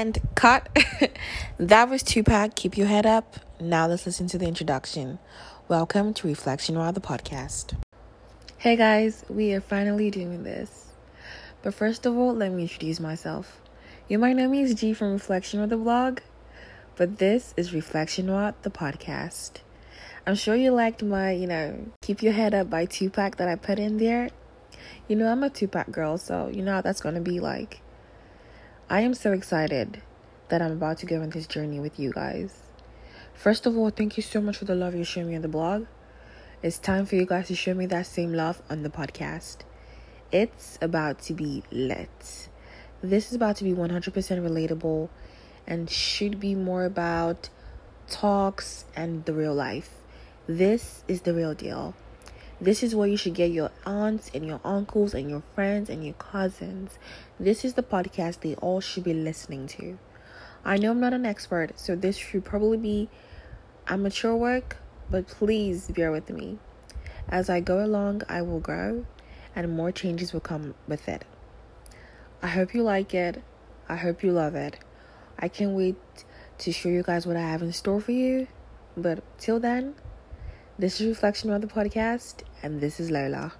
And cut. that was Tupac. Keep your head up. Now let's listen to the introduction. Welcome to Reflection Raw the podcast. Hey guys, we are finally doing this. But first of all, let me introduce myself. You might know me as G from Reflection Raw the blog, but this is Reflection Raw the podcast. I'm sure you liked my, you know, Keep Your Head Up by Tupac that I put in there. You know, I'm a Tupac girl, so you know how that's going to be like. I am so excited that I'm about to go on this journey with you guys. First of all, thank you so much for the love you show me on the blog. It's time for you guys to show me that same love on the podcast. It's about to be lit. This is about to be 100% relatable and should be more about talks and the real life. This is the real deal. This is where you should get your aunts and your uncles and your friends and your cousins. This is the podcast they all should be listening to. I know I'm not an expert, so this should probably be amateur work, but please bear with me. As I go along, I will grow and more changes will come with it. I hope you like it. I hope you love it. I can't wait to show you guys what I have in store for you. But till then, this is Reflection on the podcast, and this is Lola.